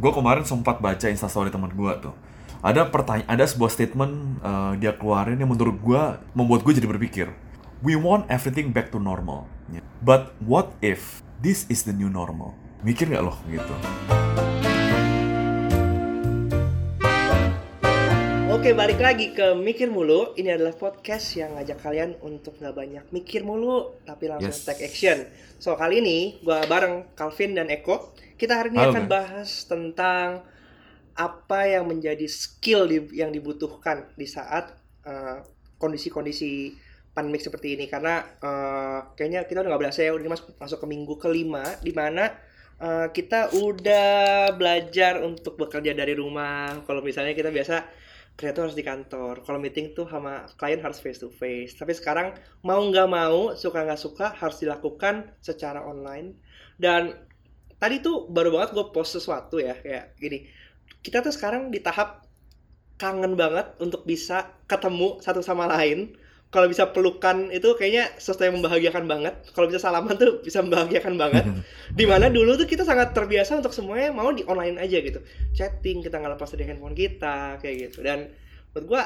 gue kemarin sempat baca instastory teman gue tuh. Ada pertanyaan ada sebuah statement uh, dia keluarin yang menurut gue membuat gue jadi berpikir we want everything back to normal. But what if this is the new normal? Mikir nggak loh gitu Oke, balik lagi ke Mikir Mulu. Ini adalah podcast yang ngajak kalian untuk nggak banyak mikir mulu, tapi langsung Yes. take action. So, kali ini gue bareng Calvin dan Eko. Kita hari ini Halo, akan guys. bahas tentang apa yang menjadi skill di- yang dibutuhkan di saat uh, kondisi-kondisi pandemik seperti ini. Karena uh, kayaknya kita udah nggak berasa ya, udah masuk, masuk ke minggu kelima, di mana uh, kita udah belajar untuk bekerja dari rumah. Kalau misalnya kita biasa kerja tuh harus di kantor. Kalau meeting tuh sama klien harus face to face. Tapi sekarang mau nggak mau, suka nggak suka harus dilakukan secara online. Dan tadi tuh baru banget gue post sesuatu ya kayak gini. Kita tuh sekarang di tahap kangen banget untuk bisa ketemu satu sama lain. Kalau bisa pelukan itu kayaknya sesuatu yang membahagiakan banget. Kalau bisa salaman tuh bisa membahagiakan banget. Di mana dulu tuh kita sangat terbiasa untuk semuanya mau di online aja gitu. Chatting, kita nggak lepas dari handphone kita, kayak gitu. Dan menurut gua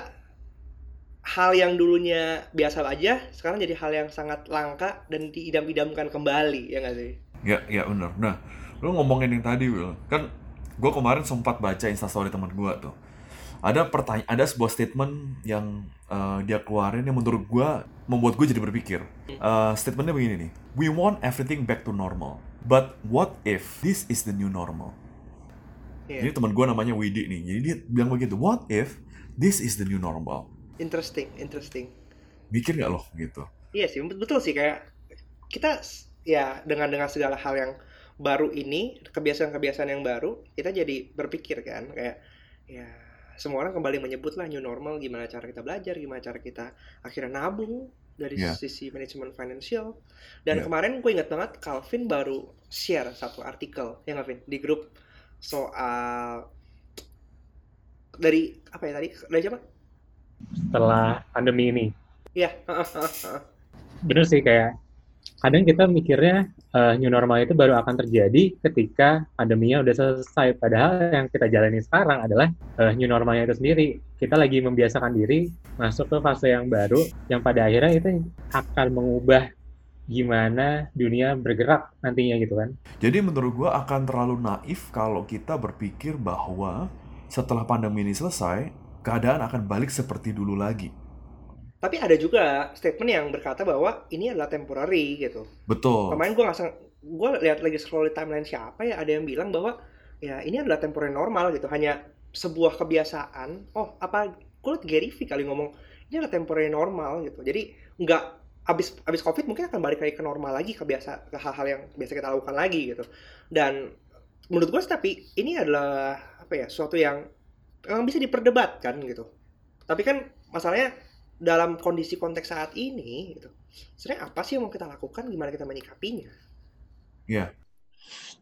hal yang dulunya biasa aja sekarang jadi hal yang sangat langka dan diidam-idamkan kembali ya nggak sih? Ya, ya bener. Nah, lu ngomongin yang tadi, Will. Kan gue kemarin sempat baca instastory teman gue tuh. Ada pertanyaan, ada sebuah statement yang uh, dia keluarin yang menurut gue membuat gue jadi berpikir. Uh, statementnya begini nih. We want everything back to normal. But what if this is the new normal? Iya. Jadi teman gue namanya Widi nih. Jadi dia bilang begitu. What if this is the new normal? Interesting, interesting. Mikir nggak loh gitu? Iya sih, bet- betul sih kayak kita ya dengan dengan segala hal yang baru ini, kebiasaan-kebiasaan yang baru, kita jadi berpikir kan kayak ya semua orang kembali menyebut lah new normal gimana cara kita belajar, gimana cara kita akhirnya nabung dari Iya. sisi manajemen financial. Dan Iya. kemarin gue ingat banget Calvin baru share satu artikel ya nggak Vin di grup soal dari apa ya tadi dari siapa? setelah pandemi ini. Iya, Bener sih kayak kadang kita mikirnya eh, new normal itu baru akan terjadi ketika pandeminya udah selesai. Padahal yang kita jalani sekarang adalah eh, new normalnya itu sendiri. Kita lagi membiasakan diri masuk ke fase yang baru yang pada akhirnya itu akan mengubah gimana dunia bergerak nantinya gitu kan. Jadi menurut gua akan terlalu naif kalau kita berpikir bahwa setelah pandemi ini selesai, keadaan akan balik seperti dulu lagi. Tapi ada juga statement yang berkata bahwa ini adalah temporary gitu. Betul. Kemarin gue nggak gue lihat lagi scroll di timeline siapa ya ada yang bilang bahwa ya ini adalah temporary normal gitu. Hanya sebuah kebiasaan. Oh apa? Gue liat Gary V kali ngomong ini adalah temporary normal gitu. Jadi nggak abis abis covid mungkin akan balik lagi ke normal lagi ke biasa ke hal-hal yang biasa kita lakukan lagi gitu. Dan menurut gue tapi ini adalah apa ya suatu yang memang bisa diperdebatkan gitu. Tapi kan masalahnya dalam kondisi konteks saat ini gitu sebenarnya apa sih yang mau kita lakukan gimana kita menyikapinya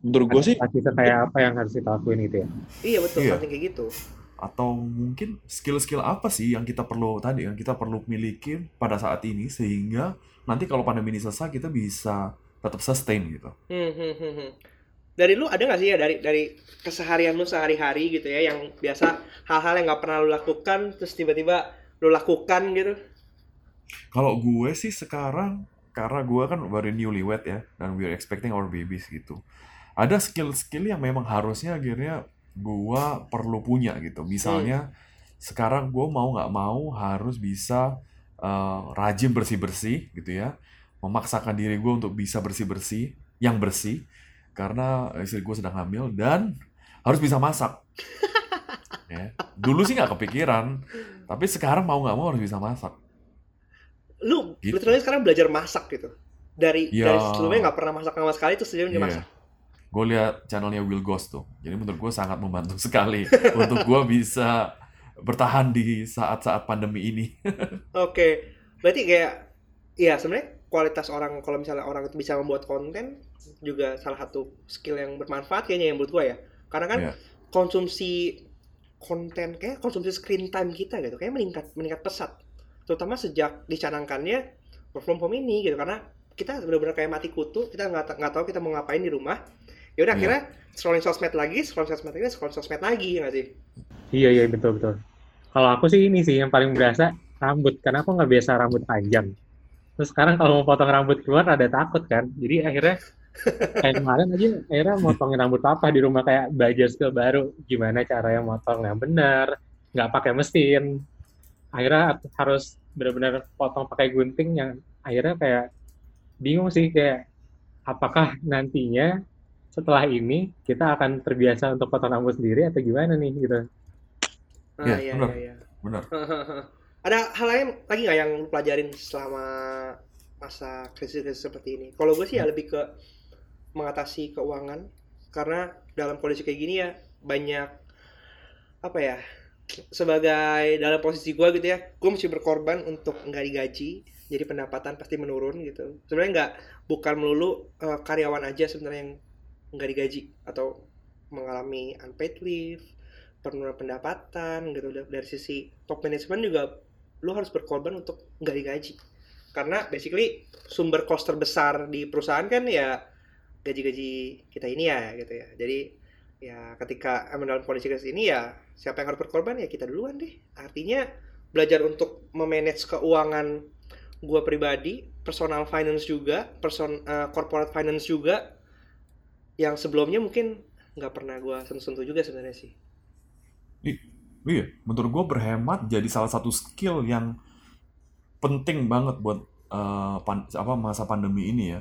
Menurut gue sih Pasti kayak apa yang harus kita lakuin itu ya. iya betul Iya. something kayak gitu Atau mungkin skill-skill apa sih yang kita perlu tadi yang kita perlu miliki pada saat ini sehingga nanti kalau pandemi ini selesai kita bisa tetap sustain gitu. Hmm, hmm, hmm, hmm. dari lu ada nggak sih ya dari dari keseharian lu sehari-hari gitu ya yang biasa hal-hal yang nggak pernah lu lakukan terus tiba-tiba lu lakukan gitu Kalau gue sih sekarang karena gue kan baru newlywed ya dan we're expecting our babies gitu. Ada skill-skill yang memang harusnya akhirnya gue perlu punya gitu. Misalnya sekarang gue mau nggak mau harus bisa eh, rajin bersih-bersih gitu ya. Memaksakan diri gue untuk bisa bersih-bersih, yang bersih karena istri gue sedang hamil dan harus bisa masak. ya. Dulu sih nggak kepikiran, tapi sekarang mau nggak mau harus bisa masak. lu Gitu. literally sekarang belajar masak gitu dari Ya. dari sebelumnya nggak pernah masak sama sekali terus dia Iya. masak Gue lihat channelnya Will Ghost tuh. Jadi menurut gue sangat membantu sekali untuk gue bisa bertahan di saat-saat pandemi ini. Oke, berarti kayak ya sebenarnya kualitas orang kalau misalnya orang itu bisa membuat konten juga salah satu skill yang bermanfaat kayaknya yang menurut gua ya. Karena kan Iya. konsumsi konten kayak konsumsi screen time kita gitu kayak meningkat meningkat pesat. Terutama sejak dicanangkannya work from home ini gitu karena kita benar-benar kayak mati kutu, kita nggak nggak tahu kita mau ngapain di rumah. ya udah Iya. akhirnya scrolling sosmed lagi scrolling sosmed lagi scrolling sosmed lagi nggak sih Iya iya betul betul. Kalau aku sih ini sih yang paling berasa rambut karena aku nggak biasa rambut panjang. Terus sekarang kalau mau potong rambut keluar ada takut kan. Jadi akhirnya kayak kemarin aja akhirnya motongin rambut papa di rumah kayak belajar skill baru. Gimana caranya motong yang benar nggak pakai mesin. Akhirnya harus benar-benar potong pakai gunting yang akhirnya kayak bingung sih kayak apakah nantinya setelah ini kita akan terbiasa untuk potong rambut sendiri atau gimana nih gitu. Ah, Iya, iya benar. iya iya. Benar. ada hal lain lagi nggak yang pelajarin selama masa krisis-krisis seperti ini? Kalau gue sih ya lebih ke mengatasi keuangan. Karena dalam kondisi kayak gini ya banyak apa ya sebagai dalam posisi gue gitu ya gue mesti berkorban untuk nggak digaji jadi pendapatan pasti menurun gitu. Sebenarnya nggak bukan melulu eh, karyawan aja sebenarnya yang nggak digaji atau mengalami unpaid leave penurunan pendapatan gitu. Da- dari sisi top management juga lu harus berkorban untuk nggak digaji. Karena basically sumber cost terbesar di perusahaan kan ya gaji-gaji kita ini ya gitu ya. Jadi ya ketika emang dalam kondisi krisis ini ya siapa yang harus berkorban? Ya kita duluan deh. Artinya belajar untuk memanage keuangan gua pribadi personal finance juga person eh, corporate finance juga yang sebelumnya mungkin nggak pernah gua sentuh-sentuh juga sebenarnya sih. Iya, menurut gue berhemat jadi salah satu skill yang penting banget buat eh, pan- apa masa pandemi ini ya.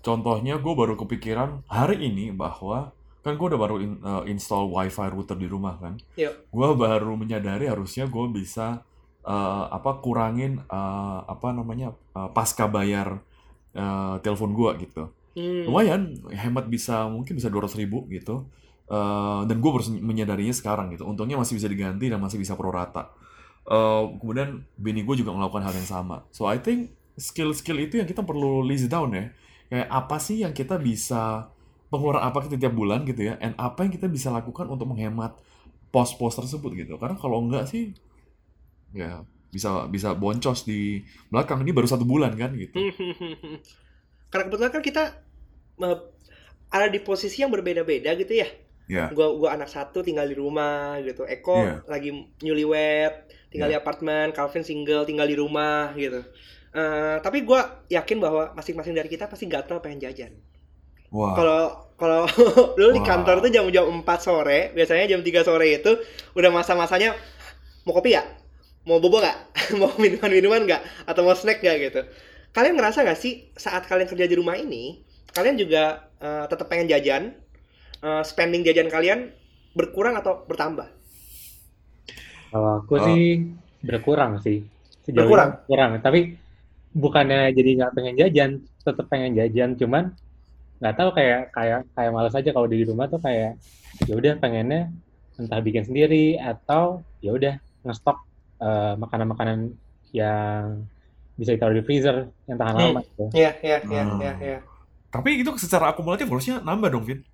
Contohnya gue baru kepikiran hari ini bahwa kan gue udah baru in- eh, install wifi router di rumah kan. Iya. Gue baru menyadari harusnya gue bisa eh, apa kurangin eh, apa namanya eh, pasca bayar eh, telepon gue gitu Hmm. lumayan hemat bisa mungkin bisa 200 ribu gitu Eh, dan gue baru menyadarinya sekarang gitu untungnya masih bisa diganti dan masih bisa pro rata Eh, kemudian bini gue juga melakukan hal yang sama so I think skill-skill itu yang kita perlu list down ya kayak apa sih yang kita bisa pengeluaran apa kita tiap bulan gitu ya and apa yang kita bisa lakukan untuk menghemat pos-pos tersebut gitu karena kalau enggak sih ya bisa bisa boncos di belakang ini baru satu bulan kan gitu Karena kebetulan kan kita eh, ada di posisi yang berbeda-beda gitu ya. ya Gua gua anak satu tinggal di rumah gitu. Eko Iya. lagi newlywed, tinggal Iya. di apartemen, Calvin single tinggal di rumah gitu. Eh, tapi gua yakin bahwa masing-masing dari kita pasti gatel pengen jajan. wah Kalau kalau dulu di kantor tuh jam-jam 4 sore, biasanya jam 3 sore itu udah masa-masanya mau kopi ya? Mau bobo nggak? mau minuman-minuman nggak? Atau mau snack nggak gitu? Kalian ngerasa nggak sih saat kalian kerja di rumah ini, kalian juga eh, tetap pengen jajan, eh, spending jajan kalian berkurang atau bertambah? Kalau aku Oh. sih berkurang sih. Sejauh Berkurang? ini berkurang. Tapi bukannya jadi nggak pengen jajan, tetap pengen jajan. Cuman nggak tahu kayak kayak kayak malas aja kalau di rumah tuh kayak ya udah pengennya entah bikin sendiri atau ya udah ngestok eh, makanan-makanan yang bisa ditaruh di freezer yang tahan Hmm. lama gitu. Iya, iya, iya, Hmm. iya, iya. Tapi itu secara akumulatif harusnya nambah dong, Vin.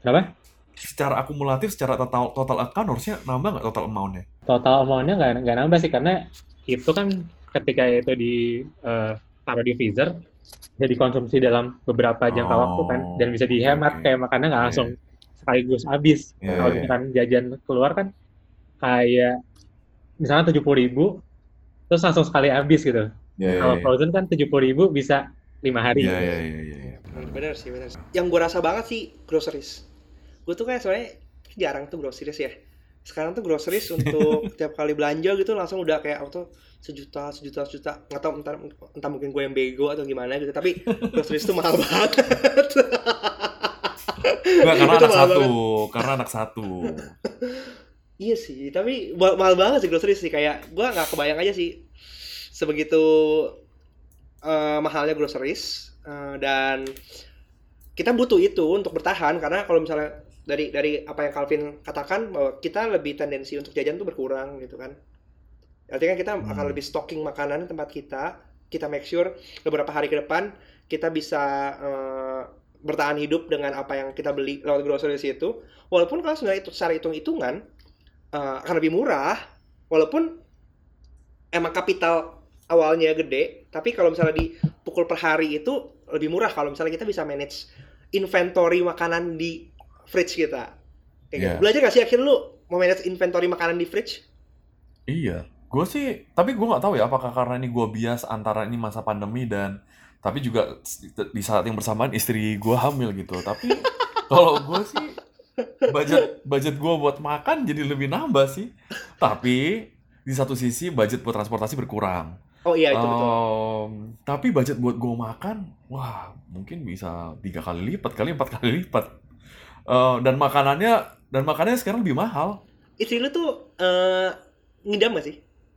Kenapa? Secara akumulatif, secara total total account harusnya nambah nggak total amount-nya? Total amount-nya nggak nggak nambah sih karena itu kan ketika itu di eh, taruh di freezer bisa dikonsumsi dalam beberapa jangka Oh, waktu kan dan bisa dihemat oke. kayak makannya nggak Iya. langsung sekaligus habis. Iya, Kalau iya. misalkan jajan keluar kan kayak misalnya tujuh puluh ribu terus langsung sekali habis gitu. Iya, iya, Kalau iya. frozen kan tujuh puluh ribu bisa lima hari. Iya, iya, iya, iya, iya. Bener, bener sih, bener sih. Yang gue rasa banget sih groceries. Gue tuh kayak sebenarnya jarang tuh groceries ya. Sekarang tuh groceries untuk tiap kali belanja gitu langsung udah kayak auto sejuta, sejuta, sejuta. Nggak tahu entah, entah mungkin gue yang bego atau gimana gitu. Tapi groceries tuh mahal banget. Nggak, karena Itu anak satu, karena anak satu. Iya sih, tapi mahal, banget sih groceries sih. Kayak gue nggak kebayang aja sih sebegitu eh, mahalnya groceries Eh, dan kita butuh itu untuk bertahan karena kalau misalnya dari dari apa yang Calvin katakan bahwa kita lebih tendensi untuk jajan tuh berkurang gitu kan. Artinya kita akan Hmm. lebih stocking makanan di tempat kita. Kita make sure beberapa hari ke depan kita bisa eh, bertahan hidup dengan apa yang kita beli lewat groceries itu. Walaupun kalau sebenarnya itu secara hitung-hitungan eh, akan lebih murah, walaupun emang kapital awalnya gede, tapi kalau misalnya dipukul per hari itu lebih murah kalau misalnya kita bisa manage inventory makanan di fridge kita. Kayak gitu. Iya. Belajar gak sih akhirnya lu mau manage inventory makanan di fridge? Iya, gue sih, tapi gue nggak tahu ya apakah karena ini gue bias antara ini masa pandemi dan tapi juga di saat yang bersamaan istri gue hamil gitu. Tapi kalau gue sih budget budget gue buat makan jadi lebih nambah sih. Tapi di satu sisi budget buat transportasi berkurang. Oh iya itu betul. Em, tapi budget buat gue makan, wah mungkin bisa tiga kali lipat kali empat kali lipat. Eh, dan makanannya dan makanannya sekarang lebih mahal. Istri lu tuh eh, ngidam gak sih?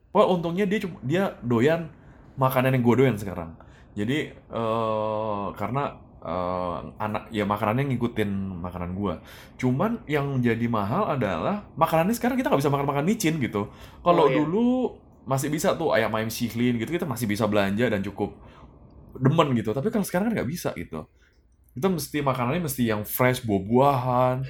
Wah, untungnya dia cuma dia doyan makanan yang gue doyan sekarang. Jadi eh karena eh, anak ya makanannya ngikutin makanan gue. Cuman yang jadi mahal adalah makanannya sekarang kita nggak bisa makan-makan micin gitu. Kalau Oh, iya. dulu masih bisa tuh ayam ayam sihlin gitu kita masih bisa belanja dan cukup demen gitu. Tapi kalau sekarang kan nggak bisa gitu. Kita mesti makanannya mesti yang fresh buah-buahan.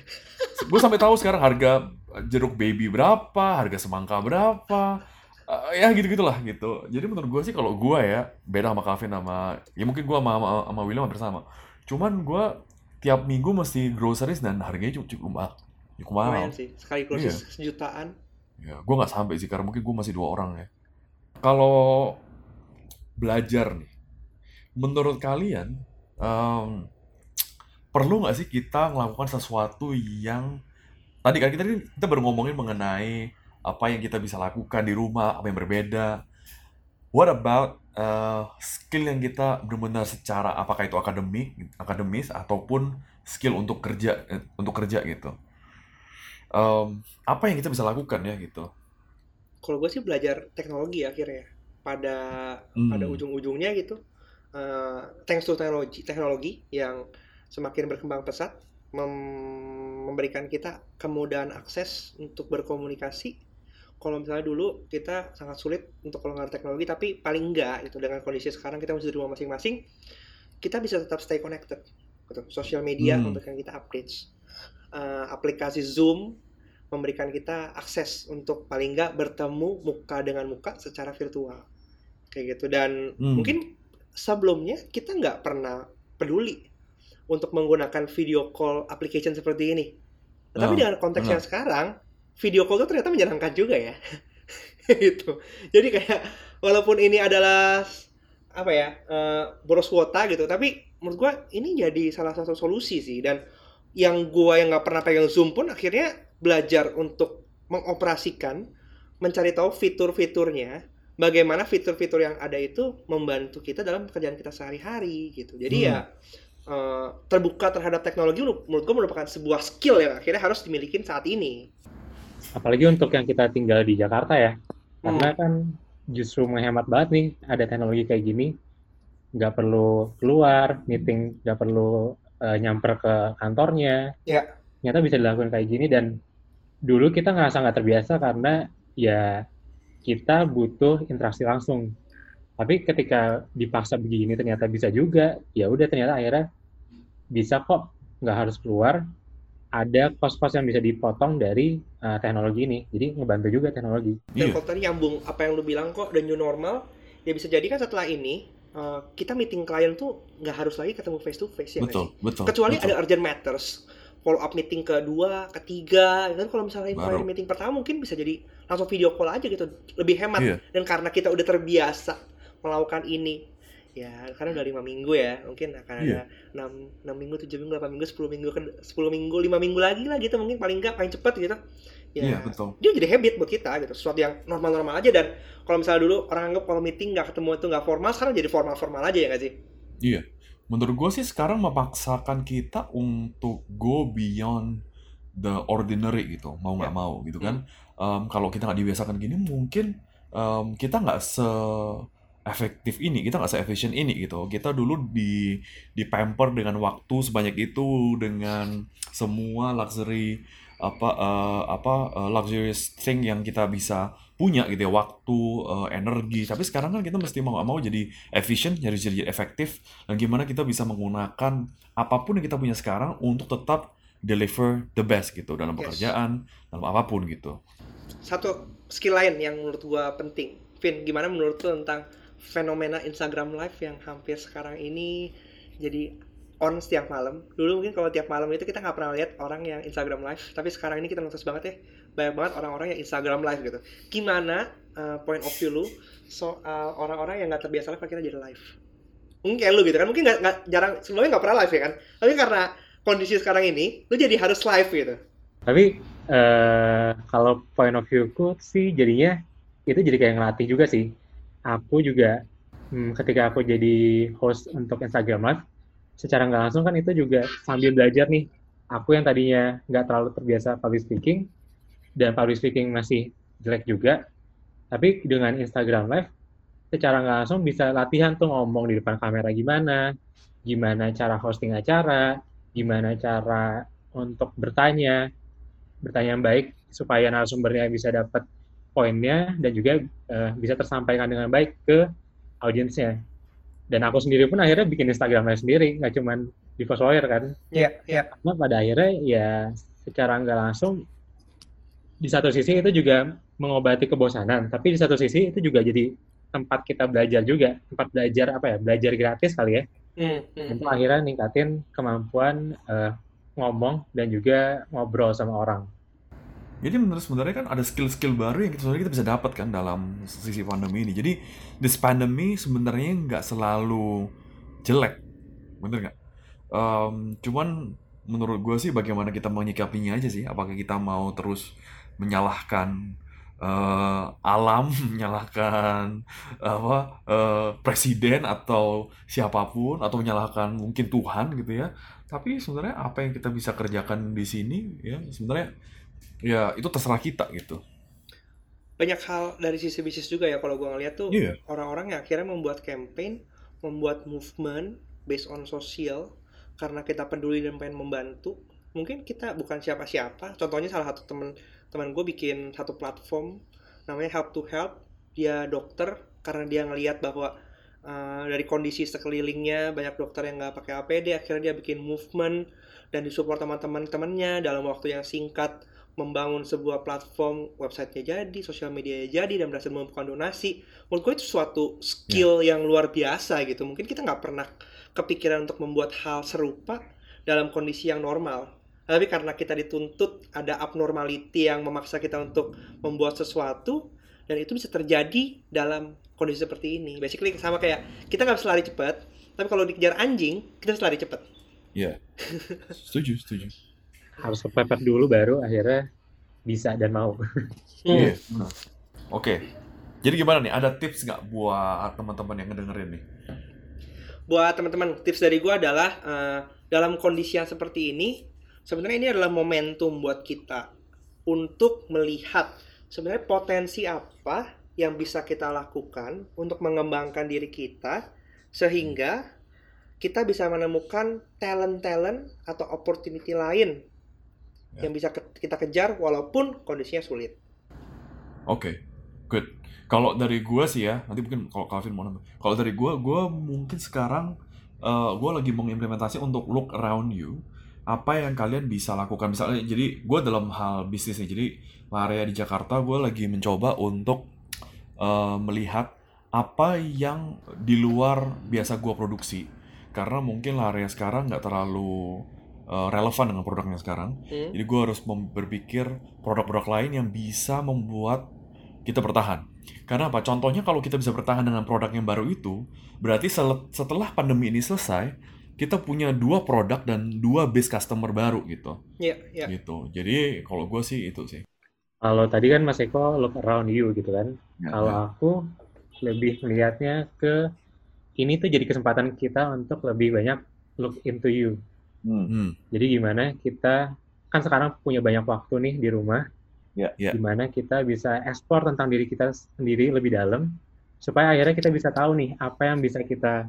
gue sampai tahu sekarang harga jeruk baby berapa, harga semangka berapa. Eh, ya gitu-gitulah gitu. Jadi menurut gue sih kalau gue ya beda sama Kevin sama ya mungkin gue sama, sama, sama William hampir sama. Cuman gue tiap minggu mesti groceries dan harganya cukup cukup mahal. Cukup mahal. Sih. Sekali Iya. groceries sejutaan. Ya, gue nggak sampai sih karena mungkin gue masih dua orang ya. Kalau belajar nih, menurut kalian em, perlu nggak sih kita melakukan sesuatu yang tadi kan kita kita baru ngomongin mengenai apa yang kita bisa lakukan di rumah, apa yang berbeda. What about eh, skill yang kita benar-benar secara apakah itu akademik, akademis ataupun skill untuk kerja eh, untuk kerja gitu. Em, apa yang kita bisa lakukan ya gitu. Kalau gue sih belajar teknologi akhirnya. Pada Hmm. pada ujung-ujungnya gitu. eh, thanks to teknologi teknologi yang semakin berkembang pesat mem- memberikan kita kemudahan akses untuk berkomunikasi. Kalau misalnya dulu kita sangat sulit untuk menggunakan teknologi, tapi paling enggak gitu dengan kondisi sekarang kita masih di rumah masing-masing, kita bisa tetap stay connected. Gitu. Sosial media Hmm. memberikan kita updates. Eh, aplikasi Zoom memberikan kita akses untuk paling enggak bertemu muka dengan muka secara virtual. Kayak gitu dan Hmm. mungkin sebelumnya kita nggak pernah peduli untuk menggunakan video call application seperti ini. Tapi Ah, dengan konteks benar. yang sekarang, video call itu ternyata menyenangkan juga ya. gitu. Jadi kayak walaupun ini adalah apa ya eh, boros kuota gitu, tapi menurut gua ini jadi salah satu solusi sih. Dan yang gua yang nggak pernah pegang Zoom pun akhirnya belajar untuk mengoperasikan, mencari tahu fitur-fiturnya, bagaimana fitur-fitur yang ada itu membantu kita dalam pekerjaan kita sehari-hari gitu. Jadi Hmm. ya eh, terbuka terhadap teknologi menurut gue merupakan sebuah skill yang akhirnya harus dimiliki saat ini. apalagi untuk yang kita tinggal di Jakarta ya Hmm. karena kan justru menghemat banget nih ada teknologi kayak gini nggak perlu keluar meeting nggak perlu eh, nyamper ke kantornya Ya. ternyata bisa dilakukan kayak gini dan dulu kita ngerasa nggak terbiasa karena ya kita butuh interaksi langsung tapi ketika dipaksa begini ternyata bisa juga ya udah ternyata akhirnya bisa kok nggak harus keluar ada kos-kos yang bisa dipotong dari uh, teknologi ini jadi ngebantu juga teknologi Dan Iya. kalau tadi nyambung apa yang lu bilang kok dan new normal, ya bisa jadi kan setelah ini eh, kita meeting klien tuh nggak harus lagi ketemu face to face ya Betul, sih? betul. Kecuali betul. ada urgent matters, follow up meeting kedua, ketiga, dan kalau misalnya Baru. meeting pertama mungkin bisa jadi langsung video call aja gitu, lebih hemat. Iya. Dan karena kita udah terbiasa melakukan ini, ya karena udah lima minggu ya, mungkin akan Iya. ada enam enam minggu, tujuh minggu, delapan minggu, sepuluh minggu, ke- sepuluh minggu, lima minggu lagi lah gitu mungkin paling nggak paling cepet gitu. Ya, Iya, betul. dia jadi habit buat kita gitu sesuatu yang normal-normal aja dan kalau misalnya dulu orang anggap kalau meeting nggak ketemu itu nggak formal sekarang jadi formal-formal aja ya nggak sih Iya. Menurut gue sih sekarang memaksakan kita untuk go beyond the ordinary gitu, mau nggak Ya. mau gitu kan. Em, kalau kita nggak dibiasakan gini, mungkin em, kita nggak se efektif ini, kita nggak se efisien ini gitu. Kita dulu di di pamper dengan waktu sebanyak itu, dengan semua luxury apa eh, apa eh, luxurious thing yang kita bisa punya gitu ya, waktu, eh, energi. Tapi sekarang kan kita mesti mau mau jadi efisien, jadi jadi efektif dan gimana kita bisa menggunakan apa pun yang kita punya sekarang untuk tetap deliver the best gitu dalam Yes. pekerjaan, dalam apa pun gitu. satu skill lain yang menurut gua penting Vin gimana menurut lu tentang fenomena Instagram Live yang hampir sekarang ini jadi on setiap malam. Dulu mungkin kalau tiap malam itu kita nggak pernah lihat orang yang Instagram live, tapi sekarang ini kita notice banget ya, banyak banget orang-orang yang Instagram live gitu. Gimana uh, point of view lu soal orang-orang yang nggak terbiasa live akhirnya jadi live? Mungkin kayak lu gitu kan, mungkin nggak jarang sebelumnya nggak pernah live ya kan, tapi karena kondisi sekarang ini, lu jadi harus live gitu. Tapi uh, kalau point of view-ku sih jadinya itu jadi kayak ngelatih juga sih. Aku juga hmm, ketika aku jadi host untuk Instagram Live, secara nggak langsung kan itu juga sambil belajar nih. Aku yang tadinya nggak terlalu terbiasa public speaking, dan public speaking masih jelek juga, tapi dengan Instagram Live, secara nggak langsung bisa latihan tuh ngomong di depan kamera gimana, gimana cara hosting acara, gimana cara untuk bertanya, bertanya yang baik supaya narasumbernya bisa dapat poinnya dan juga uh, bisa tersampaikan dengan baik ke audiensnya. Dan aku sendiri pun akhirnya bikin Instagram sendiri nggak cuman di Foswire kan? Iya yeah, iya. Yeah. karena pada akhirnya ya secara nggak langsung di satu sisi itu juga mengobati kebosanan tapi di satu sisi itu juga jadi tempat kita belajar juga tempat belajar apa ya belajar gratis kali ya. Mm, mm, itu akhirnya ningkatin kemampuan uh, ngomong dan juga ngobrol sama orang jadi menurut sebenarnya kan ada skill-skill baru yang kita sebenarnya kita bisa dapat kan dalam sisi pandemi ini. Jadi this pandemi sebenarnya nggak selalu jelek, bener nggak? Um, cuman menurut gue sih bagaimana kita menyikapinya aja sih. Apakah kita mau terus menyalahkan uh, alam, menyalahkan apa uh, presiden atau siapa pun atau menyalahkan mungkin Tuhan gitu ya. Tapi sebenarnya apa yang kita bisa kerjakan di sini ya sebenarnya ya itu terserah kita gitu. Banyak hal dari sisi bisnis juga ya kalau gue ngeliat tuh yeah. orang-orang yang akhirnya membuat campaign membuat movement based on sosial karena kita peduli dan pengen membantu. Mungkin kita bukan siapa-siapa contohnya salah satu teman teman gue bikin satu platform namanya help to help. Dia dokter karena dia ngelihat bahwa uh, dari kondisi sekelilingnya banyak dokter yang nggak pakai APD akhirnya dia bikin movement dan disupport teman-teman temannya dalam waktu yang singkat membangun sebuah platform websitenya jadi, sosial media jadi dan berhasil mengumpulkan donasi. Menurut gue itu suatu skill yeah. yang luar biasa gitu. Mungkin kita nggak pernah kepikiran untuk membuat hal serupa dalam kondisi yang normal. Tapi karena kita dituntut ada abnormality yang memaksa kita untuk membuat sesuatu dan itu bisa terjadi dalam kondisi seperti ini. Basically sama kayak kita nggak bisa lari cepat, tapi kalau dikejar anjing kita harus lari cepat. Iya. Yeah. setuju, setuju harus kepepet dulu baru akhirnya bisa dan mau. Iya. Yeah. Oke. Okay. Jadi gimana nih? Ada tips nggak buat teman-teman yang ngedengerin nih? Buat teman-teman, tips dari gue adalah uh, dalam kondisi yang seperti ini, sebenarnya ini adalah momentum buat kita untuk melihat sebenarnya potensi apa yang bisa kita lakukan untuk mengembangkan diri kita sehingga kita bisa menemukan talent-talent atau opportunity lain ya. yang bisa ke kita kejar walaupun kondisinya sulit. Oke, okay. good. Kalau dari gue sih ya, nanti mungkin kalau Calvin mau nambah. Kalau dari gue, gue mungkin sekarang uh, gue lagi mengimplementasi untuk look around you. Apa yang kalian bisa lakukan misalnya, jadi gue dalam hal bisnis nih, jadi area di Jakarta gue lagi mencoba untuk uh, melihat apa yang di luar biasa gue produksi. Karena mungkin area sekarang nggak terlalu uh, relevan dengan produknya sekarang. Hmm. Jadi gue harus berpikir produk-produk lain yang bisa membuat kita bertahan. Karena apa? Contohnya kalau kita bisa bertahan dengan produk yang baru itu, berarti setelah pandemi ini selesai, kita punya dua produk dan dua base customer baru gitu. Iya, yeah, yeah. Gitu. Jadi kalau gue sih itu sih. Kalau tadi kan Mas Eko look around you gitu kan. Ya, kalau ya. aku lebih melihatnya ke ini tuh jadi kesempatan kita untuk lebih banyak look into you. Hmm. hmm. Jadi gimana kita kan sekarang punya banyak waktu nih di rumah. Yeah. Yeah. Gimana kita bisa ekspor tentang diri kita sendiri lebih dalam supaya akhirnya kita bisa tahu nih apa yang bisa kita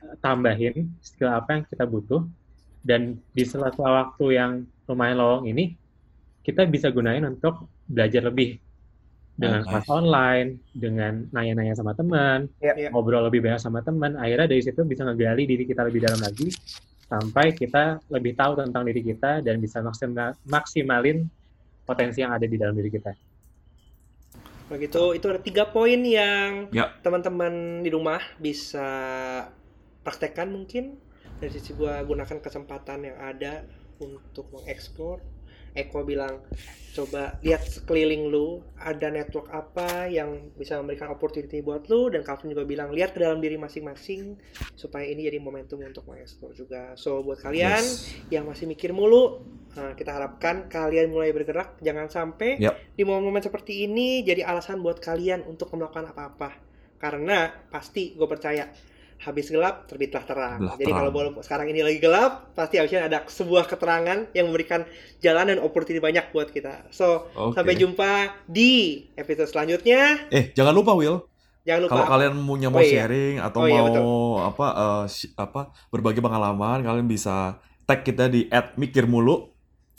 eh, tambahin, skill apa yang kita butuh dan di sela-sela waktu yang lumayan lowong ini kita bisa gunain untuk belajar lebih dengan kelas online, dengan nanya-nanya sama teman, yeah, yeah. ngobrol lebih banyak sama teman, akhirnya dari situ bisa ngegali diri kita lebih dalam lagi sampai kita lebih tahu tentang diri kita dan bisa maksimal, maksimalin potensi yang ada di dalam diri kita. Begitu, itu ada tiga poin yang ya. teman-teman di rumah bisa praktekkan mungkin dari sisi gua gunakan kesempatan yang ada untuk mengeksplor Eko bilang coba lihat sekeliling lu ada network apa yang bisa memberikan opportunity buat lu dan Calvin juga bilang lihat ke dalam diri masing-masing supaya ini jadi momentum untuk mengeksplor juga so buat kalian Yes. yang masih mikir mulu nah, kita harapkan kalian mulai bergerak jangan sampai Yap. di momen-momen seperti ini jadi alasan buat kalian untuk melakukan apa-apa karena pasti gue percaya habis gelap terbitlah terang Terbitlah jadi kalau terang. boleh sekarang ini lagi gelap pasti habisnya ada sebuah keterangan yang memberikan jalan dan opportunity banyak buat kita so Oke. sampai jumpa di episode selanjutnya Eh, jangan lupa Will, jangan lupa kalau kalian punya mau Oh, iya. sharing atau Oh, iya, mau betul. apa shi- apa berbagi pengalaman, kalian bisa tag kita di @mikirmulu.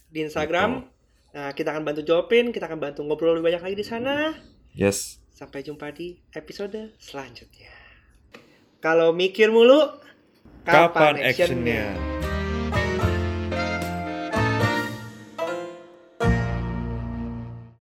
di Instagram nah kita akan bantu jawabin kita akan bantu ngobrol lebih banyak lagi di sana Yes. Sampai jumpa di episode selanjutnya. Kalau mikir mulu, Kapan actionnya?